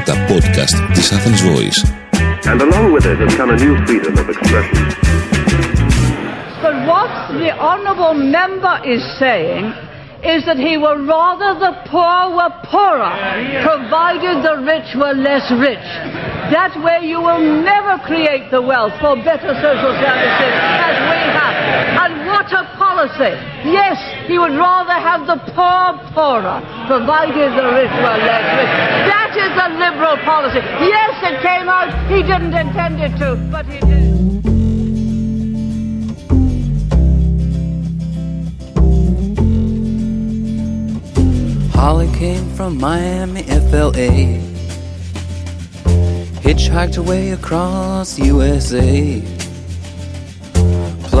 τα podcast της Athens Voice. And along with it has come a new freedom of expression. But what the honourable member is saying is that he would rather the poor were poorer, provided the rich were less rich. That way you will never create the wealth for better social services as we have. What a policy! Yes, he would rather have the poor poorer, provided the rich were less rich. That is a liberal policy. Yes, it came out, he didn't intend it to, but he did. Holly came from Miami, FLA. Hitchhiked away across USA.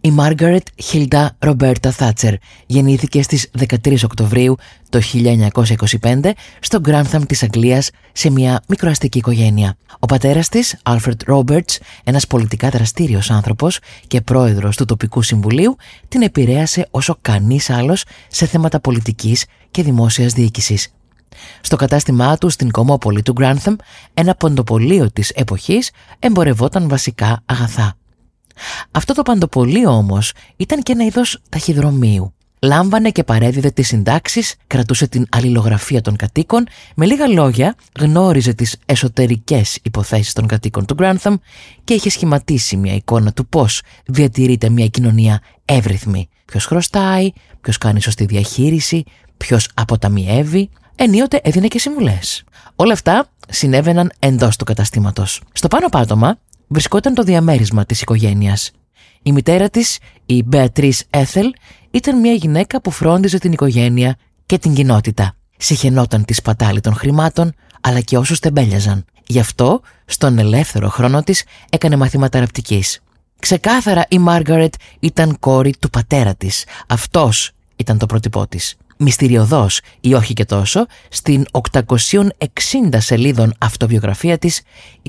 Η Μάργαρετ Χιλντά Ρομπέρτα Θάτσερ γεννήθηκε στις 13 Οκτωβρίου το 1925 στο Γκράνθαμ της Αγγλίας σε μια μικροαστική οικογένεια. Ο πατέρας της, Άλφρετ Ρόμπερτς, ένας πολιτικά δραστήριος άνθρωπος και πρόεδρος του τοπικού συμβουλίου, την επηρέασε όσο κανείς άλλος σε θέματα πολιτικής και δημόσιας διοίκησης. Στο κατάστημά του στην Κομόπολη του Γκράνθαμ, ένα ποντοπολείο της εποχής εμπορευόταν βασικά αγαθά. Αυτό το παντοπολείο όμως ήταν και ένα είδος ταχυδρομείου. Λάμβανε και παρέδιδε τις συντάξεις, κρατούσε την αλληλογραφία των κατοίκων, με λίγα λόγια γνώριζε τις εσωτερικές υποθέσεις των κατοίκων του Grantham και είχε σχηματίσει μια εικόνα του πώς διατηρείται μια κοινωνία εύρυθμη. Ποιος χρωστάει, ποιος κάνει σωστή διαχείριση, ποιος αποταμιεύει, ενίοτε έδινε και συμβουλές. Όλα αυτά συνέβαιναν εντός του καταστήματος. Στο πάνω πάτωμα βρισκόταν το διαμέρισμα της οικογένειας. Η μητέρα της, η Μπεατρίς Έθελ, ήταν μια γυναίκα που φρόντιζε την οικογένεια και την κοινότητα. Συχαινόταν τη σπατάλη των χρημάτων, αλλά και όσους τεμπέλιαζαν. Γι' αυτό, στον ελεύθερο χρόνο της, έκανε μαθήματα ραπτικής. Ξεκάθαρα η Μάργαρετ ήταν κόρη του πατέρα της. Αυτός ήταν το πρότυπό της. Μυστηριωδώς ή όχι και τόσο, στην 860 σελίδων αυτοβιογραφία της,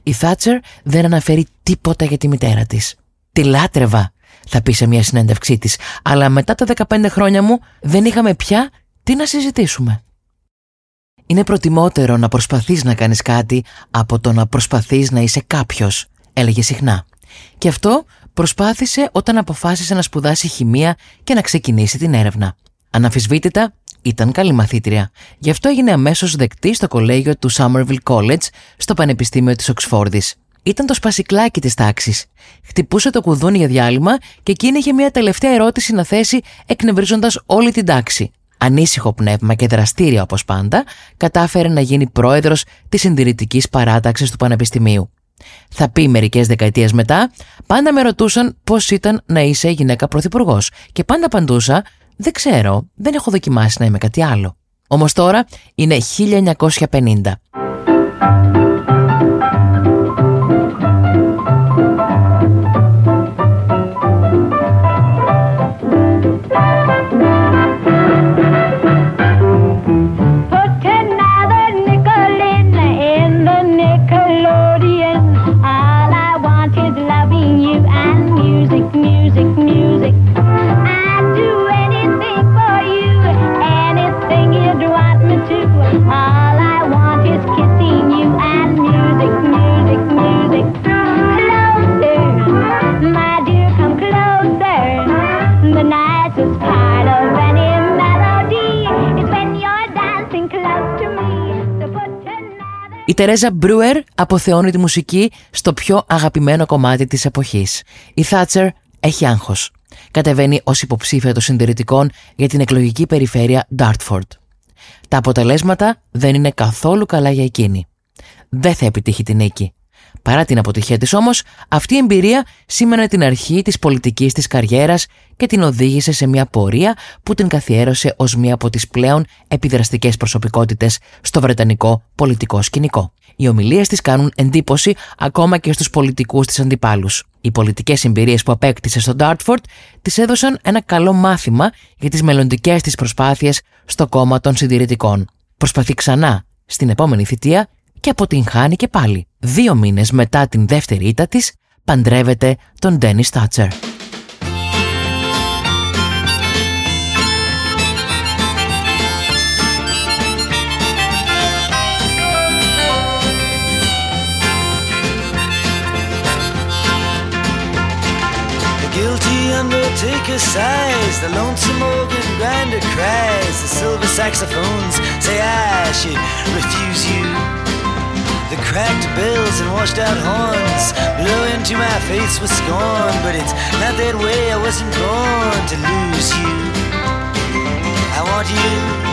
η Θάτσερ δεν αναφέρει τίποτα για τη μητέρα της. Τη λάτρευα, θα πει σε μια συνέντευξή της, αλλά μετά τα 15 χρόνια μου δεν είχαμε πια τι να συζητήσουμε. Είναι προτιμότερο να προσπαθείς να κάνεις κάτι από το να προσπαθείς να είσαι κάποιος, έλεγε συχνά. Και αυτό προσπάθησε όταν αποφάσισε να σπουδάσει χημεία και να ξεκινήσει την έρευνα. Αναφυσβήτητα ήταν καλή μαθήτρια. Γι' αυτό έγινε αμέσως δεκτή στο κολέγιο του Somerville College στο Πανεπιστήμιο της Οξφόρδης. Ήταν το σπασικλάκι της τάξης. Χτυπούσε το κουδούνι για διάλειμμα και εκείνη είχε μια τελευταία ερώτηση να θέσει, εκνευρίζοντα όλη την τάξη. Ανήσυχο πνεύμα και δραστήρια όπως πάντα, κατάφερε να γίνει πρόεδρος της συντηρητικής παράταξης του Πανεπιστημίου. Θα πει μερικές δεκαετίες μετά, πάντα με ρωτούσαν πώς ήταν να είσαι γυναίκα πρωθυπουργός και πάντα απαντούσα δεν ξέρω, δεν έχω δοκιμάσει να είμαι κάτι άλλο. Όμως τώρα είναι 1950. Τερέζα Μπρούερ αποθεώνει τη μουσική στο πιο αγαπημένο κομμάτι της εποχής. Η Θάτσερ έχει άγχος. Κατεβαίνει ως υποψήφια των συντηρητικών για την εκλογική περιφέρεια Ντάρτφορντ. Τα αποτελέσματα δεν είναι καθόλου καλά για εκείνη. Δεν θα επιτύχει την νίκη. Παρά την αποτυχία της όμως, αυτή η εμπειρία σήμαινε την αρχή της πολιτικής της καριέρας και την οδήγησε σε μια πορεία που την καθιέρωσε ως μία από τις πλέον επιδραστικές προσωπικότητες στο βρετανικό πολιτικό σκηνικό. Οι ομιλίες της κάνουν εντύπωση ακόμα και στους πολιτικούς της αντιπάλους. Οι πολιτικές εμπειρίες που απέκτησε στο Ντάρτφορντ της έδωσαν ένα καλό μάθημα για τις μελλοντικές της προσπάθειες στο κόμμα των συντηρητικών. Προσπαθεί ξανά στην επόμενη θητεία και αποτυγχάνει και πάλι. Δύο μήνες μετά την δεύτερη ήττα της, παντρεύεται τον Ντένι Στάτσερ. undertaker sighs, the lonesome organ grinder cries, the silver saxophones say I should refuse you. Cracked bells and washed out horns blew into my face with scorn, but it's not that way. I wasn't born to lose you. I want you.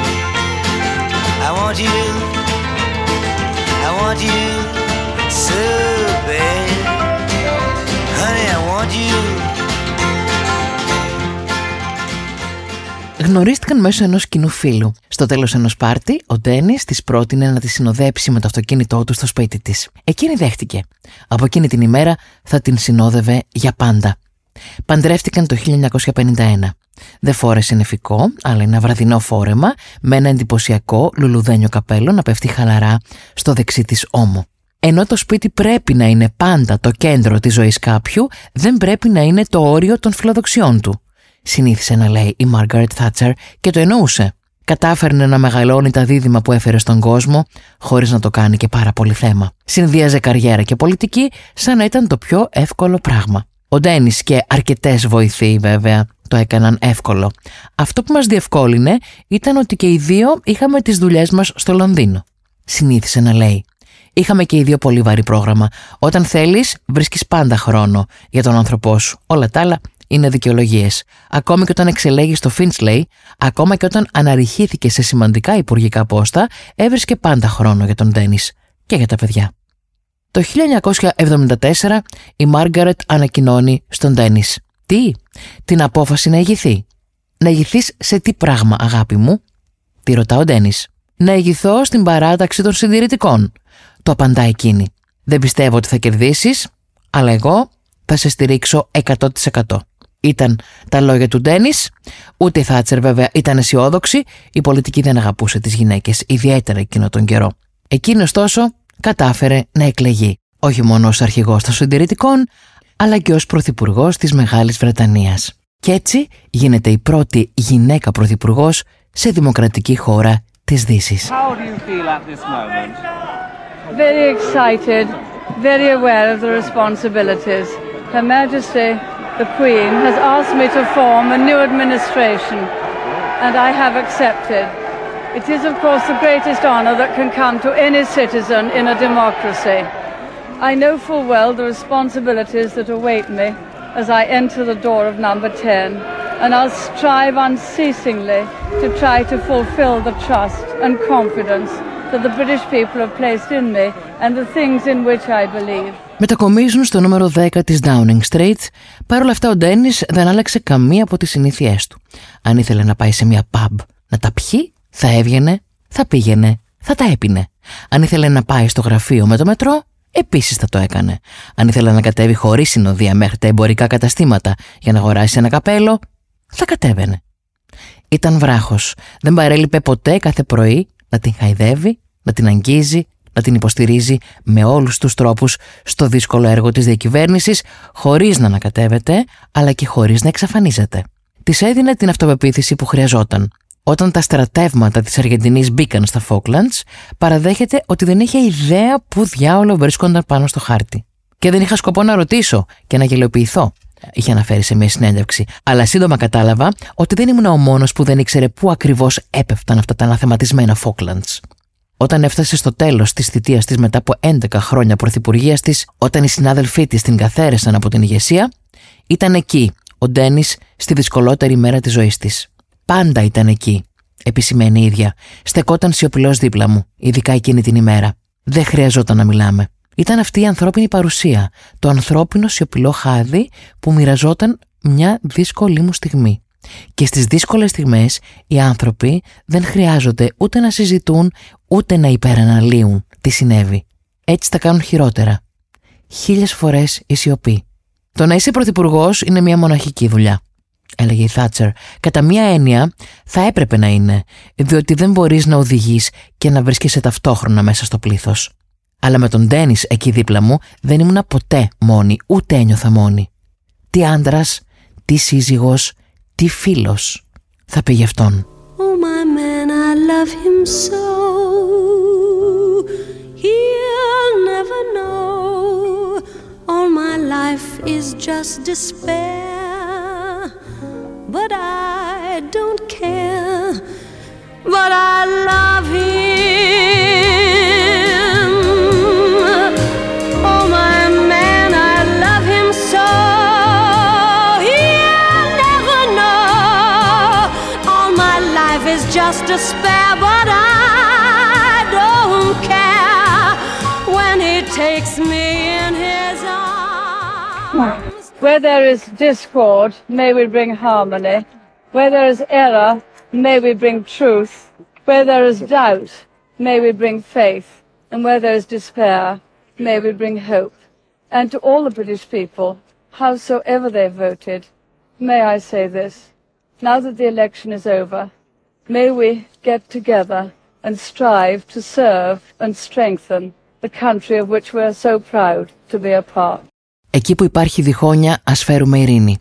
Γνωρίστηκαν μέσω ενός κοινού φίλου. Στο τέλος ενός πάρτι, ο Ντένις της πρότεινε να τη συνοδέψει με το αυτοκίνητό του στο σπίτι της. Εκείνη δέχτηκε. Από εκείνη την ημέρα θα την συνόδευε για πάντα. Παντρεύτηκαν το 1951. Δεν φόρεσε νεφικό, αλλά ένα βραδινό φόρεμα με ένα εντυπωσιακό λουλουδένιο καπέλο να πέφτει χαλαρά στο δεξί της ώμο. Ενώ το σπίτι πρέπει να είναι πάντα το κέντρο της ζωής κάποιου, δεν πρέπει να είναι το όριο των φιλοδοξιών του συνήθισε να λέει η Μάργαρετ Θάτσερ και το εννοούσε. Κατάφερνε να μεγαλώνει τα δίδυμα που έφερε στον κόσμο, χωρίς να το κάνει και πάρα πολύ θέμα. Συνδύαζε καριέρα και πολιτική, σαν να ήταν το πιο εύκολο πράγμα. Ο Ντένις και αρκετές βοηθοί, βέβαια, το έκαναν εύκολο. Αυτό που μας διευκόλυνε ήταν ότι και οι δύο είχαμε τις δουλειές μας στο Λονδίνο. Συνήθισε να λέει. Είχαμε και οι δύο πολύ βαρύ πρόγραμμα. Όταν θέλεις, βρίσκεις πάντα χρόνο για τον άνθρωπό σου. Όλα τα άλλα είναι δικαιολογίες. Ακόμη και όταν εξελέγει στο Φίντσλεϊ, ακόμα και όταν αναρριχήθηκε σε σημαντικά υπουργικά πόστα, έβρισκε πάντα χρόνο για τον Ντένις και για τα παιδιά. Το 1974 η Μάργαρετ ανακοινώνει στον Ντένις. Τι, την απόφαση να ηγηθεί; Να ηγηθείς σε τι πράγμα, αγάπη μου, τη ρωτά ο Ντένις. Να ηγηθώ στην παράταξη των συντηρητικών. Το απαντά εκείνη. Δεν πιστεύω ότι θα κερδίσεις, αλλά εγώ θα σε στηρίξω 100% ήταν τα λόγια του Ντένις. Ούτε η Θάτσερ, βέβαια, ήταν αισιόδοξη. Η πολιτική δεν αγαπούσε τις γυναίκες, ιδιαίτερα εκείνο τον καιρό. Εκείνος, ωστόσο, κατάφερε να εκλεγεί. Όχι μόνο ως αρχηγός των συντηρητικών, αλλά και ως πρωθυπουργός της Μεγάλης Βρετανίας. Και έτσι γίνεται η πρώτη γυναίκα πρωθυπουργός σε δημοκρατική χώρα της Δύσης. Very excited, very aware of the responsibilities. Her Majesty the Queen, has asked me to form a new administration, and I have accepted. It is, of course, the greatest honour that can come to any citizen in a democracy. I know full well the responsibilities that await me as I enter the door of number 10, and I'll strive unceasingly to try to fulfil the trust and confidence that the British people have placed in me and the things in which I believe. Μετακομίζουν στο νούμερο 10 της Downing Street. Παρ' όλα αυτά ο Ντένις δεν άλλαξε καμία από τις συνήθειές του. Αν ήθελε να πάει σε μια pub να τα πιει, θα έβγαινε, θα πήγαινε, θα τα έπινε. Αν ήθελε να πάει στο γραφείο με το μετρό, επίσης θα το έκανε. Αν ήθελε να κατέβει χωρίς συνοδεία μέχρι τα εμπορικά καταστήματα για να αγοράσει ένα καπέλο, θα κατέβαινε. Ήταν βράχος. Δεν παρέλειπε ποτέ κάθε πρωί να την χαϊδεύει, να την αγγίζει, να την υποστηρίζει με όλους τους τρόπους στο δύσκολο έργο της διακυβέρνησης, χωρίς να ανακατεύεται, αλλά και χωρίς να εξαφανίζεται. Της έδινε την αυτοπεποίθηση που χρειαζόταν. Όταν τα στρατεύματα της Αργεντινής μπήκαν στα Falklands, παραδέχεται ότι δεν είχε ιδέα πού διάολο βρίσκονταν πάνω στο χάρτη. Και δεν είχα σκοπό να ρωτήσω και να γελιοποιηθώ, είχε αναφέρει σε μια συνέντευξη. Αλλά σύντομα κατάλαβα ότι δεν ήμουν ο μόνος που δεν ήξερε πού ακριβώς έπεφταν αυτά τα αναθεματισμένα Falklands. Όταν έφτασε στο τέλος της θητείας της μετά από 11 χρόνια πρωθυπουργίας της, όταν οι συνάδελφοί της την καθαίρεσαν από την ηγεσία, ήταν εκεί ο Ντένις στη δυσκολότερη μέρα της ζωής της. Πάντα ήταν εκεί, επισημαίνει η ίδια. Στεκόταν σιωπηλός δίπλα μου, ειδικά εκείνη την ημέρα. Δεν χρειαζόταν να μιλάμε. Ήταν αυτή η ανθρώπινη παρουσία, το ανθρώπινο σιωπηλό χάδι που μοιραζόταν μια δύσκολη μου στιγμή. Και στις δύσκολες στιγμές οι άνθρωποι δεν χρειάζονται ούτε να συζητούν ούτε να υπεραναλύουν τι συνέβη. Έτσι τα κάνουν χειρότερα. Χίλιες φορές η σιωπή. Το να είσαι πρωθυπουργός είναι μια μοναχική δουλειά, έλεγε η Θάτσερ. Κατά μία έννοια θα έπρεπε να είναι, διότι δεν μπορείς να οδηγείς και να βρίσκεσαι ταυτόχρονα μέσα στο πλήθος. Αλλά με τον Ντένις εκεί δίπλα μου δεν ήμουνα ποτέ μόνη, ούτε ένιωθα μόνη. Τι άντρας, τι σύζυγος, τι φίλος θα πει γι' αυτόν. Oh my man, I love him so He'll never know All my life is just despair But I don't care But I love him just despair But I don't care When he takes me in his arms Where there is discord, may we bring harmony. Where there is error, may we bring truth. Where there is doubt, may we bring faith. And where there is despair, may we bring hope. And to all the British people, howsoever they voted, may I say this. Now that the election is over, may we get together and strive to serve and strengthen the country of which we are so proud to be a part. Εκεί που υπάρχει διχόνοια, ας φέρουμε ειρήνη.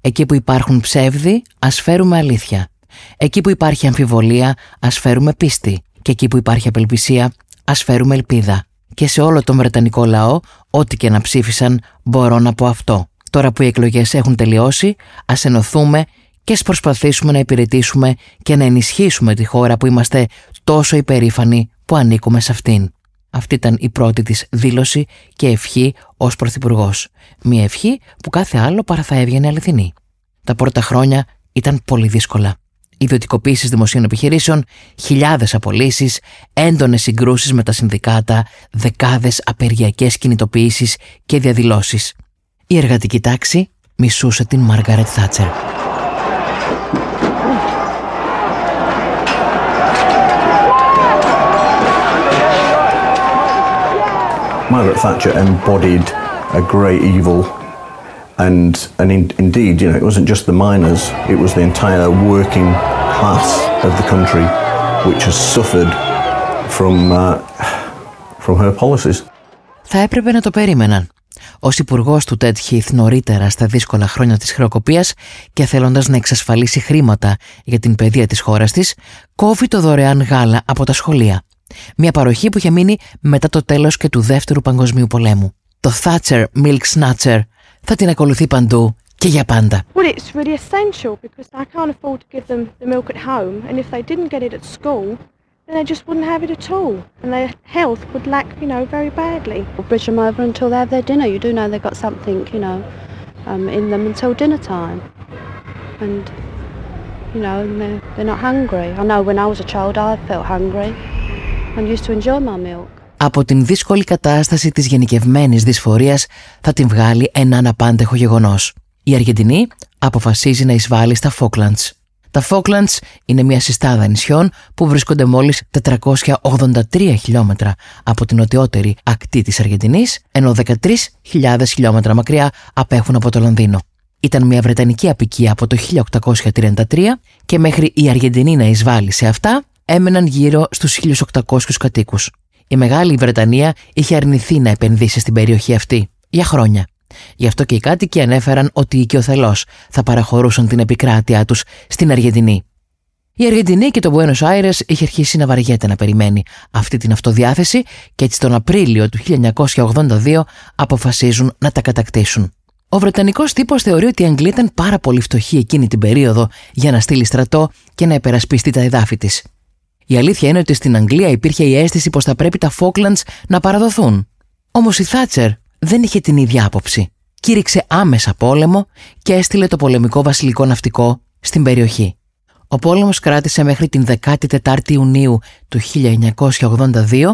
Εκεί που υπάρχουν ψεύδι, ας φέρουμε αλήθεια. Εκεί που υπάρχει αμφιβολία, ας φέρουμε πίστη. Και εκεί που υπάρχει απελπισία, ας φέρουμε ελπίδα. Και σε όλο τον Βρετανικό λαό, ό,τι και να ψήφισαν, μπορώ να πω αυτό. Τώρα που οι εκλογές έχουν τελειώσει, ας ενωθούμε και ας προσπαθήσουμε να υπηρετήσουμε και να ενισχύσουμε τη χώρα που είμαστε τόσο υπερήφανοι που ανήκουμε σε αυτήν. Αυτή ήταν η πρώτη της δήλωση και ευχή ως Πρωθυπουργός. Μια ευχή που κάθε άλλο παρά θα έβγαινε αληθινή. Τα πρώτα χρόνια ήταν πολύ δύσκολα. Ιδιωτικοποίηση δημοσίων επιχειρήσεων, χιλιάδες απολύσεις, έντονες συγκρούσεις με τα συνδικάτα, δεκάδες απεργιακές κινητοποιήσεις και διαδηλώσεις. Η εργατική τάξη μισούσε την Μάργαρετ Θάτσερ. Margaret Thatcher embodied a great evil, and and in, indeed, you know, it wasn't just the miners; it was the entire working class of the country, which has suffered from uh, from her policies. Θα έπρεπε να το περίμεναν. Ω υπουργός του Τέντ Χιθ νωρίτερα στα δύσκολα χρόνια της χρεοκοπίας και θέλοντας να εξασφαλίσει χρήματα για την παιδεία της χώρας της, κόβει το δωρεάν γάλα από τα σχολεία. Μια παροχή που είχε μείνει μετά το τέλο και του Δεύτερου Παγκοσμίου Πολέμου. Το Thatcher Milk Snatcher θα την ακολουθεί παντού και για πάντα. Well, it's really essential because I can't afford to give them the milk at home, and if they didn't get it at school, then they just wouldn't have it at all, and their health would lack, you know, very badly. bridge them over until they have their dinner. You do know they've got something, you know, um, in them until dinner time. And, you know, and they're, they're not hungry. I know when I was a child I felt hungry and used to enjoy my milk. Από την δύσκολη κατάσταση της γενικευμένης δυσφορίας θα την βγάλει ένα αναπάντεχο γεγονός. Η Αργεντινή αποφασίζει να εισβάλλει στα Falklands. Τα Falklands είναι μια συστάδα νησιών που βρίσκονται μόλις 483 χιλιόμετρα από την νοτιότερη ακτή της Αργεντινής, ενώ 13.000 χιλιόμετρα μακριά απέχουν από το Λονδίνο. Ήταν μια βρετανική απικία από το 1833 και μέχρι η Αργεντινή να εισβάλλει σε αυτά έμεναν γύρω στους 1.800 κατοίκους. Η Μεγάλη Βρετανία είχε αρνηθεί να επενδύσει στην περιοχή αυτή για χρόνια. Γι' αυτό και οι κάτοικοι ανέφεραν ότι οικειοθελώς θα παραχωρούσαν την επικράτειά τους στην Αργεντινή. Η Αργεντινή και το Buenos Aires είχε αρχίσει να βαριέται να περιμένει αυτή την αυτοδιάθεση και έτσι τον Απρίλιο του 1982 αποφασίζουν να τα κατακτήσουν. Ο Βρετανικός τύπος θεωρεί ότι η Αγγλία ήταν πάρα πολύ φτωχή εκείνη την περίοδο για να στείλει στρατό και να υπερασπιστεί τα εδάφη της. Η αλήθεια είναι ότι στην Αγγλία υπήρχε η αίσθηση πως θα πρέπει τα Falklands να παραδοθούν. Όμως η Θάτσερ δεν είχε την ίδια άποψη. Κήρυξε άμεσα πόλεμο και έστειλε το πολεμικό βασιλικό ναυτικό στην περιοχή. Ο πόλεμος κράτησε μέχρι την 14η Ιουνίου του 1982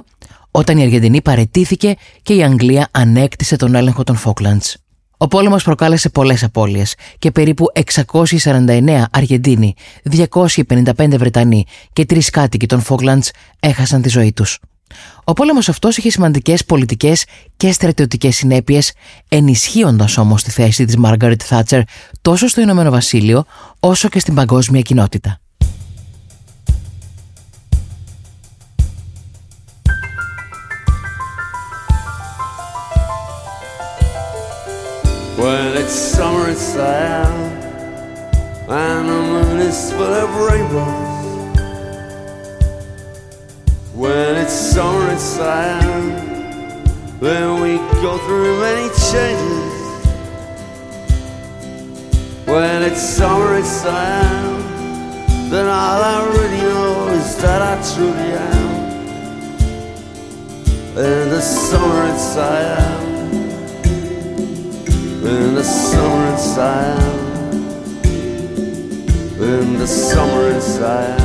όταν η Αργεντινή παρετήθηκε και η Αγγλία ανέκτησε τον έλεγχο των Falklands. Ο πόλεμος προκάλεσε πολλές απώλειες και περίπου 649 Αργεντίνοι, 255 Βρετανοί και τρεις κάτοικοι των Falklands έχασαν τη ζωή τους. Ο πόλεμος αυτός είχε σημαντικές πολιτικές και στρατιωτικές συνέπειες, ενισχύοντας όμως τη θέση της Μάργαρετ Θάτσερ τόσο στο Ηνωμένο Βασίλειο όσο και στην παγκόσμια κοινότητα. When it's summer in Siam and the moon is full of rainbows. When it's summer in Siam, then we go through many changes. When it's summer in Siam, then all I really know is that I truly am. In the summer in Siam, in the summer in Siam in the summer in Siam.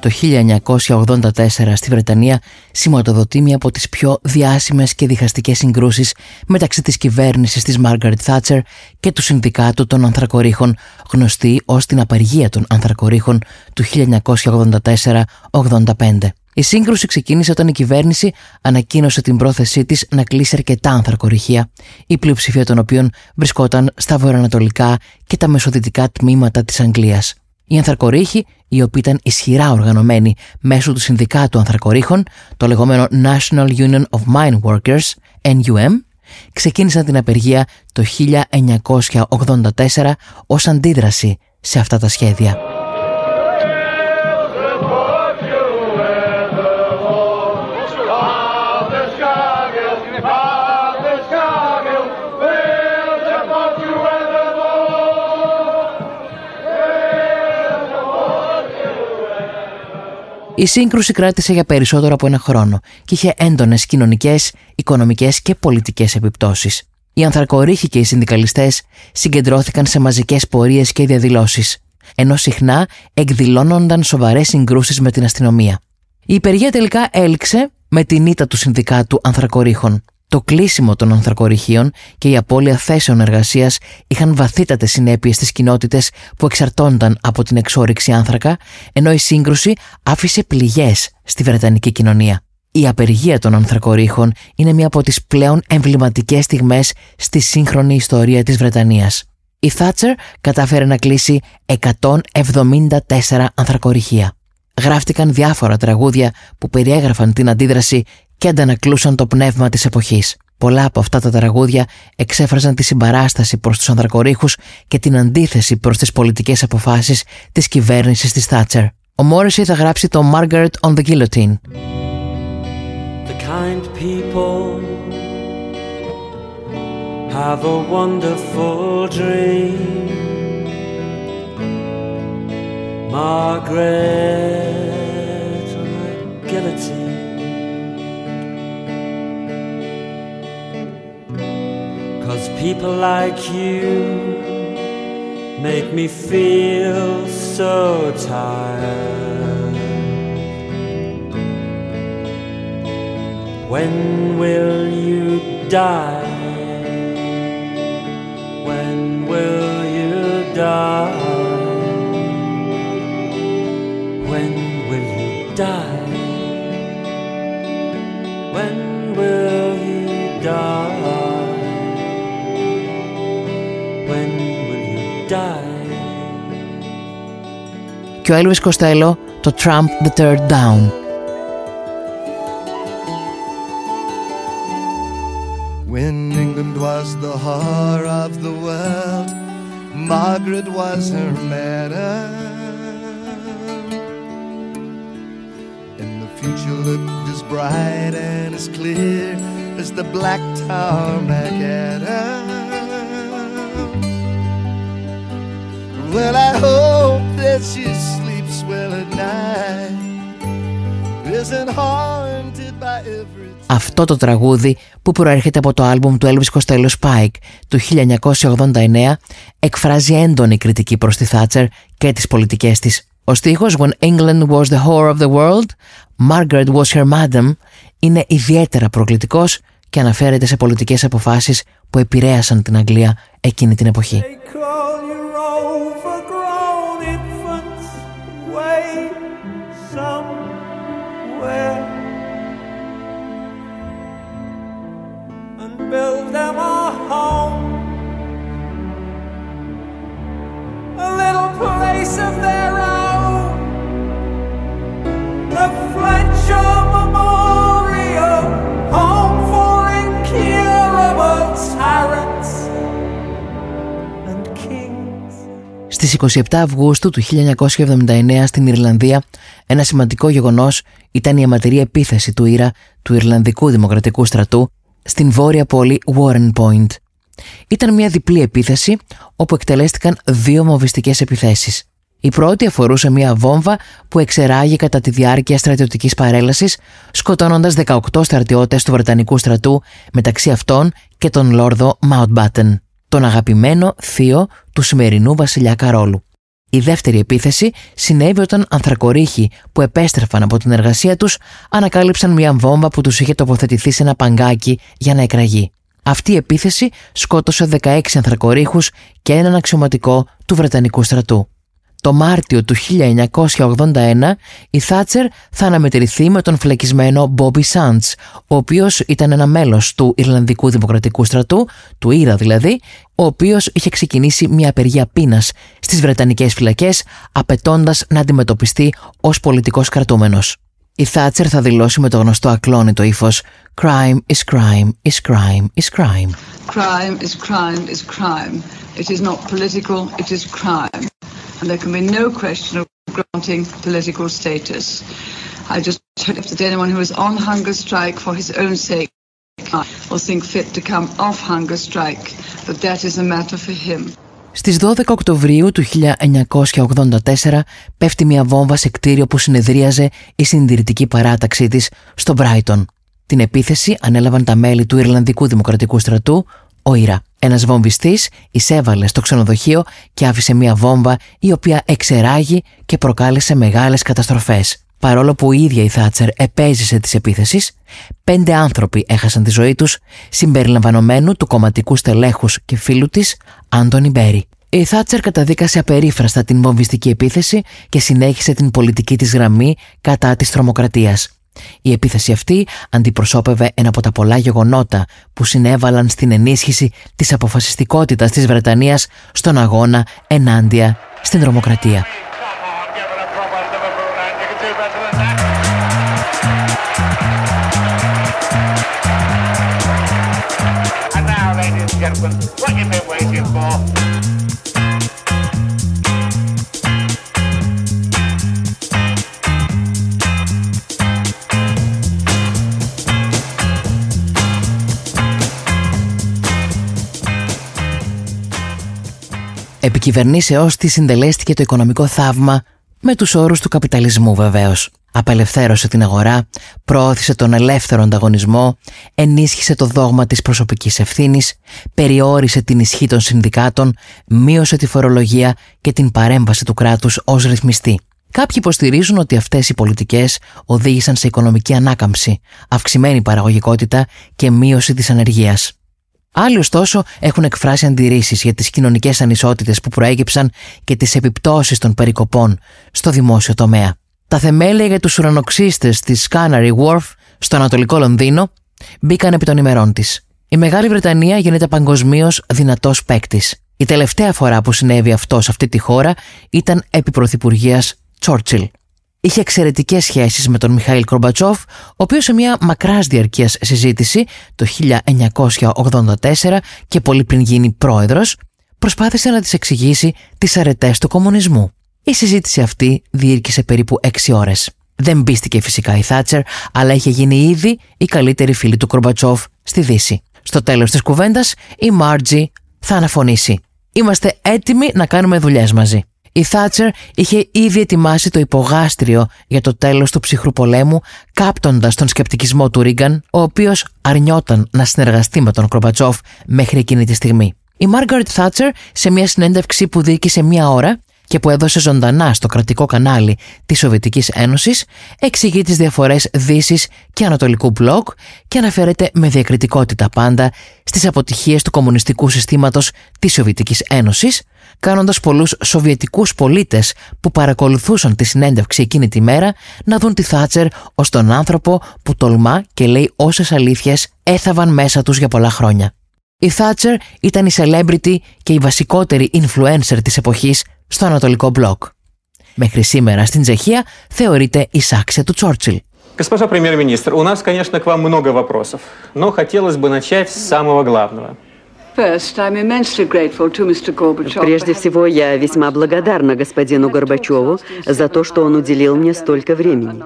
Το 1984 στη Βρετανία σηματοδοτεί μία από τις πιο διάσημες και διχαστικές συγκρούσεις μεταξύ της κυβέρνησης της Μάργαρετ Θάτσερ και του Συνδικάτου των Ανθρακορίχων, γνωστή ως την απαργία των Ανθρακορίχων του 1984-85. Η σύγκρουση ξεκίνησε όταν η κυβέρνηση ανακοίνωσε την πρόθεσή της να κλείσει αρκετά ανθρακοριχεία, η πλειοψηφία των οποίων βρισκόταν στα βορειοανατολικά και τα μεσοδυτικά τμήματα της Αγγλίας. Οι ανθρακορίχοι, οι οποίοι ήταν ισχυρά οργανωμένοι μέσω του Συνδικάτου Ανθρακορίχων, το λεγόμενο National Union of Mine Workers, NUM, ξεκίνησαν την απεργία το 1984 ως αντίδραση σε αυτά τα σχέδια. Η σύγκρουση κράτησε για περισσότερο από ένα χρόνο και είχε έντονες κοινωνικές, οικονομικές και πολιτικές επιπτώσεις. Οι ανθρακορίχοι και οι συνδικαλιστές συγκεντρώθηκαν σε μαζικές πορείες και διαδηλώσεις, ενώ συχνά εκδηλώνονταν σοβαρές συγκρούσεις με την αστυνομία. Η υπεργία τελικά έλξε με την ήττα του Συνδικάτου Ανθρακορίχων. Το κλείσιμο των ανθρακοριχείων και η απώλεια θέσεων εργασίας είχαν βαθύτατε συνέπειες στις κοινότητες που εξαρτώνταν από την εξόριξη άνθρακα, ενώ η σύγκρουση άφησε πληγές στη Βρετανική κοινωνία. Η απεργία των ανθρακορίχων είναι μία από τις πλέον εμβληματικές στιγμές στη σύγχρονη ιστορία της Βρετανίας. Η Θάτσερ κατάφερε να κλείσει 174 ανθρακοριχεία. Γράφτηκαν διάφορα τραγούδια που περιέγραφαν την αντίδραση και αντανακλούσαν το πνεύμα της εποχής. Πολλά από αυτά τα τραγούδια εξέφραζαν τη συμπαράσταση προς τους ανδρακορίχους και την αντίθεση προς τις πολιτικές αποφάσεις της κυβέρνησης της Θάτσερ. Ο Μόρισι θα γράψει το Margaret on the Guillotine. The kind people have a wonderful dream. Margaret on the guillotine. Cause people like you make me feel so tired. When will you die? Και ο Έλβης Κοστέλο το Trump the Third Down. When England was the whore of the world, Margaret was her madam. And the future looked as bright and as clear as the black tower macadam. Well, I hope That she sleeps well at night, isn't haunted by every Αυτό το τραγούδι που προέρχεται από το άλμπουμ του Elvis Costello Spike του 1989 εκφράζει έντονη κριτική προς τη Θάτσερ και τις πολιτικές της. Ο στίχος «When England was the whore of the world, Margaret was her madam» είναι ιδιαίτερα προκλητικός και αναφέρεται σε πολιτικές αποφάσεις που επηρέασαν την Αγγλία εκείνη την εποχή. Στις 27 Αυγούστου του 1979 στην Ιρλανδία, ένα σημαντικό γεγονός ήταν η αιματηρή επίθεση του Ήρα του Ιρλανδικού Δημοκρατικού Στρατού στην βόρεια πόλη Warren Point. Ήταν μια διπλή επίθεση όπου εκτελέστηκαν δύο μοβιστικές επιθέσεις. Η πρώτη αφορούσε μια βόμβα που εξεράγει κατά τη διάρκεια στρατιωτικής παρέλασης, σκοτώνοντας 18 στρατιώτες του Βρετανικού στρατού, μεταξύ αυτών και τον Λόρδο Mountbatten, τον αγαπημένο θείο του σημερινού βασιλιά Καρόλου. Η δεύτερη επίθεση συνέβη όταν ανθρακορίχοι που επέστρεφαν από την εργασία τους ανακάλυψαν μια βόμβα που τους είχε τοποθετηθεί σε ένα παγκάκι για να εκραγεί. Αυτή η επίθεση σκότωσε 16 ανθρακορίχους και έναν αξιωματικό του Βρετανικού στρατού. Το Μάρτιο του 1981 η Θάτσερ θα αναμετρηθεί με τον φλεκισμένο Μπόμπι Σάντς, ο οποίος ήταν ένα μέλος του Ιρλανδικού Δημοκρατικού Στρατού, του Ήρα δηλαδή, ο οποίος είχε ξεκινήσει μια απεργία πείνας στις Βρετανικές φυλακές, απαιτώντας να αντιμετωπιστεί ως πολιτικός κρατούμενος. Η Θάτσερ θα δηλώσει με το γνωστό ακλόνητο ύφος Crime is crime is crime is crime. Crime is crime is crime. It is not political, it is crime. And there can be no question of granting political status. I just hope that anyone who is on hunger strike for his own sake will think fit to come off hunger strike, but that is a matter for him. Στις 12 Οκτωβρίου του 1984 πέφτει μια βόμβα σε κτίριο που συνεδρίαζε η συντηρητική παράταξή της στο Μπράιτον. Την επίθεση ανέλαβαν τα μέλη του Ιρλανδικού Δημοκρατικού Στρατού, ο Ήρα. Ένας βομβιστής εισέβαλε στο ξενοδοχείο και άφησε μια βόμβα η οποία εξεράγει και προκάλεσε μεγάλες καταστροφές. Παρόλο που η ίδια η Θάτσερ επέζησε της επίθεσης, πέντε άνθρωποι έχασαν τη ζωή τους, συμπεριλαμβανομένου του κομματικού στελέχους και φίλου της, Άντωνι Μπέρι. Η Θάτσερ καταδίκασε απερίφραστα την βομβιστική επίθεση και συνέχισε την πολιτική της γραμμή κατά της τρομοκρατίας. Η επίθεση αυτή αντιπροσώπευε ένα από τα πολλά γεγονότα που συνέβαλαν στην ενίσχυση της αποφασιστικότητας της Βρετανίας στον αγώνα ενάντια στην τρομοκρατία. Επικυβερνήσεώς της συντελέστηκε το οικονομικό θαύμα με τους όρους του καπιταλισμού βεβαίως. Απελευθέρωσε την αγορά, προώθησε τον ελεύθερο ανταγωνισμό, ενίσχυσε το δόγμα της προσωπικής ευθύνης, περιόρισε την ισχύ των συνδικάτων, μείωσε τη φορολογία και την παρέμβαση του κράτους ως ρυθμιστή. Κάποιοι υποστηρίζουν ότι αυτές οι πολιτικές οδήγησαν σε οικονομική ανάκαμψη, αυξημένη παραγωγικότητα και μείωση της ανεργίας. Άλλοι, ωστόσο, έχουν εκφράσει αντιρρήσεις για τις κοινωνικές ανισότητες που προέκυψαν και τις επιπτώσεις των περικοπών στο δημόσιο τομέα. Τα θεμέλια για τους ουρανοξύστες της Canary Wharf στο Ανατολικό Λονδίνο μπήκαν επί των ημερών της. Η Μεγάλη Βρετανία γίνεται παγκοσμίως δυνατός παίκτης. Η τελευταία φορά που συνέβη αυτός σε αυτή τη χώρα ήταν επί Πρωθυπουργίας Τσόρτσιλ. Είχε εξαιρετικές σχέσεις με τον Μιχαήλ Κορμπατσόφ, ο οποίος σε μια μακράς διαρκείας συζήτηση το 1984 και πολύ πριν γίνει πρόεδρος, προσπάθησε να της εξηγήσει τις αρετές του κομμουνισμού. Η συζήτηση αυτή διήρκησε περίπου 6 ώρες. Δεν πίστηκε φυσικά η Θάτσερ, αλλά είχε γίνει ήδη η καλύτερη φίλη του Κορμπατσόφ στη Δύση. Στο τέλος της κουβέντας, η Μάρτζι θα αναφωνήσει. Είμαστε έτοιμοι να κάνουμε δουλειές μαζί. Η Θάτσερ είχε ήδη ετοιμάσει το υπογάστριο για το τέλος του ψυχρού πολέμου, κάπτοντας τον σκεπτικισμό του Ρίγκαν, ο οποίος αρνιόταν να συνεργαστεί με τον Κροπατσόφ μέχρι εκείνη τη στιγμή. Η Μάργαρετ Θάτσερ, σε μια συνέντευξη που διήρκησε μία ώρα και που έδωσε ζωντανά στο κρατικό κανάλι της Σοβιετικής Ένωσης, εξηγεί τις διαφορές Δύσης και Ανατολικού μπλοκ και αναφέρεται με διακριτικότητα πάντα στις αποτυχίες του κομμουνιστικού συστήματος της Σοβιετικής Ένωσης, κάνοντας πολλούς σοβιετικούς πολίτες που παρακολουθούσαν τη συνέντευξη εκείνη τη μέρα να δουν τη Θάτσερ ως τον άνθρωπο που τολμά και λέει όσες αλήθειες έθαβαν μέσα τους για πολλά χρόνια. Η Θάτσερ ήταν η celebrity και η βασικότερη influencer της εποχής στο Ανατολικό Μπλοκ. Μέχρι σήμερα στην Τσεχία θεωρείται η σάξια του Τσόρτσιλ. Госпожа премьер-министр, у нас, конечно, к вам много вопросов, но хотелось бы начать с самого главного. First, I'm immensely grateful to Mr. Gorbachev. Прежде всего, я весьма благодарна господину Горбачеву за то, что он уделил мне столько времени.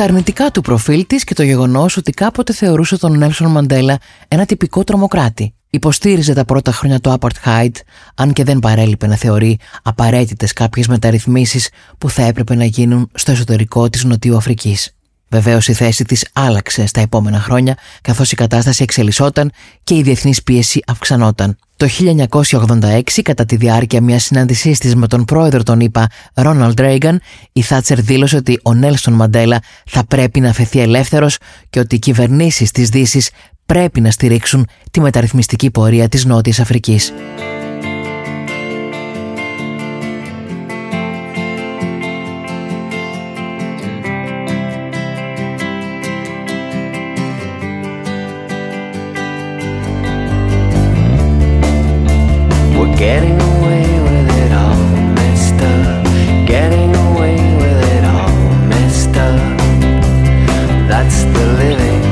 Στα αρνητικά του προφίλ της και το γεγονός ότι κάποτε θεωρούσε τον Νέλσον Μαντέλα ένα τυπικό τρομοκράτη. Υποστήριζε τα πρώτα χρόνια του Apartheid, αν και δεν παρέλειπε να θεωρεί απαραίτητες κάποιες μεταρρυθμίσεις που θα έπρεπε να γίνουν στο εσωτερικό της Νοτιού Αφρική. Βεβαίως η θέση της άλλαξε στα επόμενα χρόνια, καθώς η κατάσταση εξελισσόταν και η διεθνής πίεση αυξανόταν. Το 1986, κατά τη διάρκεια μιας συνάντησής της με τον πρόεδρο των ΗΠΑ, Ρόναλντ Ρέιγκαν, η Θάτσερ δήλωσε ότι ο Νέλσον Μαντέλα θα πρέπει να αφαιθεί ελεύθερος και ότι οι κυβερνήσεις της Δύσης πρέπει να στηρίξουν τη μεταρρυθμιστική πορεία της Νότιας Αφρικής. Getting away with it all messed up. Getting away with it all messed up. That's the living.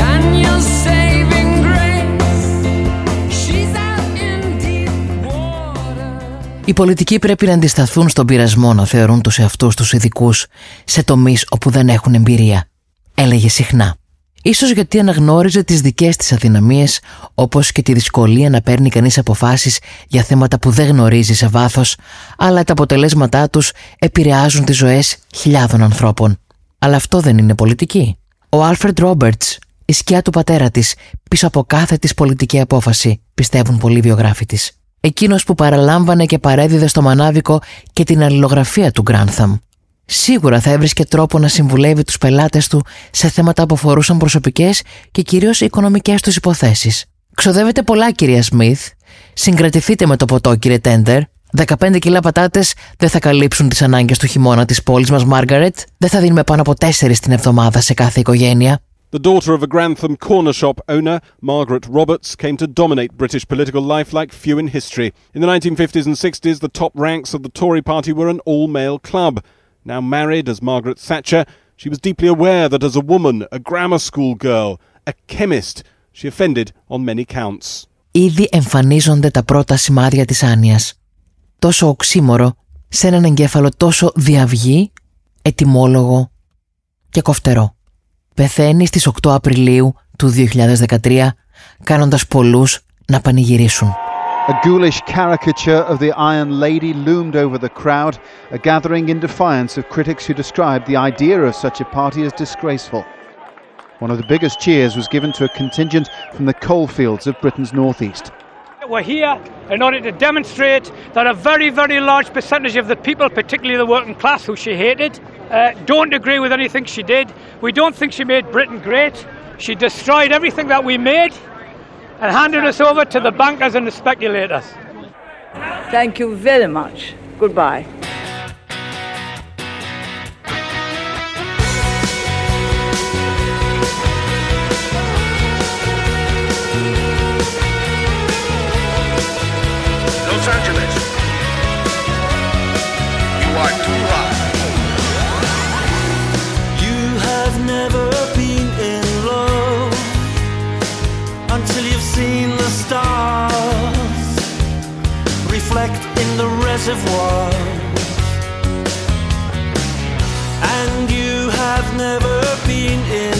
Daniel's saving grace. She's out in deep water. Οι πολιτικοί πρέπει να αντισταθούν στον πειρασμό να θεωρούν τους εαυτούς τους ειδικούς σε τομείς όπου δεν έχουν εμπειρία. Έλεγε συχνά. Ίσως γιατί αναγνώριζε τις δικές της αδυναμίες, όπως και τη δυσκολία να παίρνει κανείς αποφάσεις για θέματα που δεν γνωρίζει σε βάθος, αλλά τα αποτελέσματά τους επηρεάζουν τις ζωές χιλιάδων ανθρώπων. Αλλά αυτό δεν είναι πολιτική. Ο Άλφρεντ Ρόμπερτς, η σκιά του πατέρα της, πίσω από κάθε της πολιτική απόφαση, πιστεύουν πολλοί βιογράφοι της. Εκείνος που παραλάμβανε και παρέδιδε στο μανάβικο και την αλληλογραφία του Γκράνθαμ, σίγουρα θα έβρισκε τρόπο να συμβουλεύει τους πελάτες του σε θέματα που αφορούσαν προσωπικές και κυρίως οικονομικές τους υποθέσεις. Ξοδεύετε πολλά κυρία Σμιθ. Συγκρατηθείτε με το ποτό κύριε Τέντερ. 15 κιλά πατάτες δεν θα καλύψουν τις ανάγκες του χειμώνα της πόλης μας Μάργαρετ. Δεν θα δίνουμε πάνω από 4 την εβδομάδα σε κάθε οικογένεια. The daughter of a Grantham corner shop owner, Margaret Roberts, came to dominate British political life like few in history. In the 1950s and 60s, the top ranks of the Tory party were an all male club. Now married as Margaret Thatcher, she was deeply aware that as a woman, a grammar school girl, a chemist, she offended on many counts. Ήδη εμφανίζονται τα πρώτα σημάδια της άνοιας. Τόσο οξύμορο, σε έναν εγκέφαλο τόσο διαυγή, ετοιμόλογο και κοφτερό. Πεθαίνει στις 8 Απριλίου του 2013, κάνοντας πολλούς να πανηγυρίσουν. A ghoulish caricature of the Iron Lady loomed over the crowd, a gathering in defiance of critics who described the idea of such a party as disgraceful. One of the biggest cheers was given to a contingent from the coalfields of Britain's northeast. We're here in order to demonstrate that a very, very large percentage of the people, particularly the working class who she hated, uh, don't agree with anything she did. We don't think she made Britain great. She destroyed everything that we made and handed us over to the bankers and the speculators. Thank you very much. Goodbye. Reflect in the reservoir. And you have never been in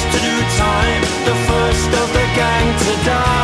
first to do time, the first of the gang to die.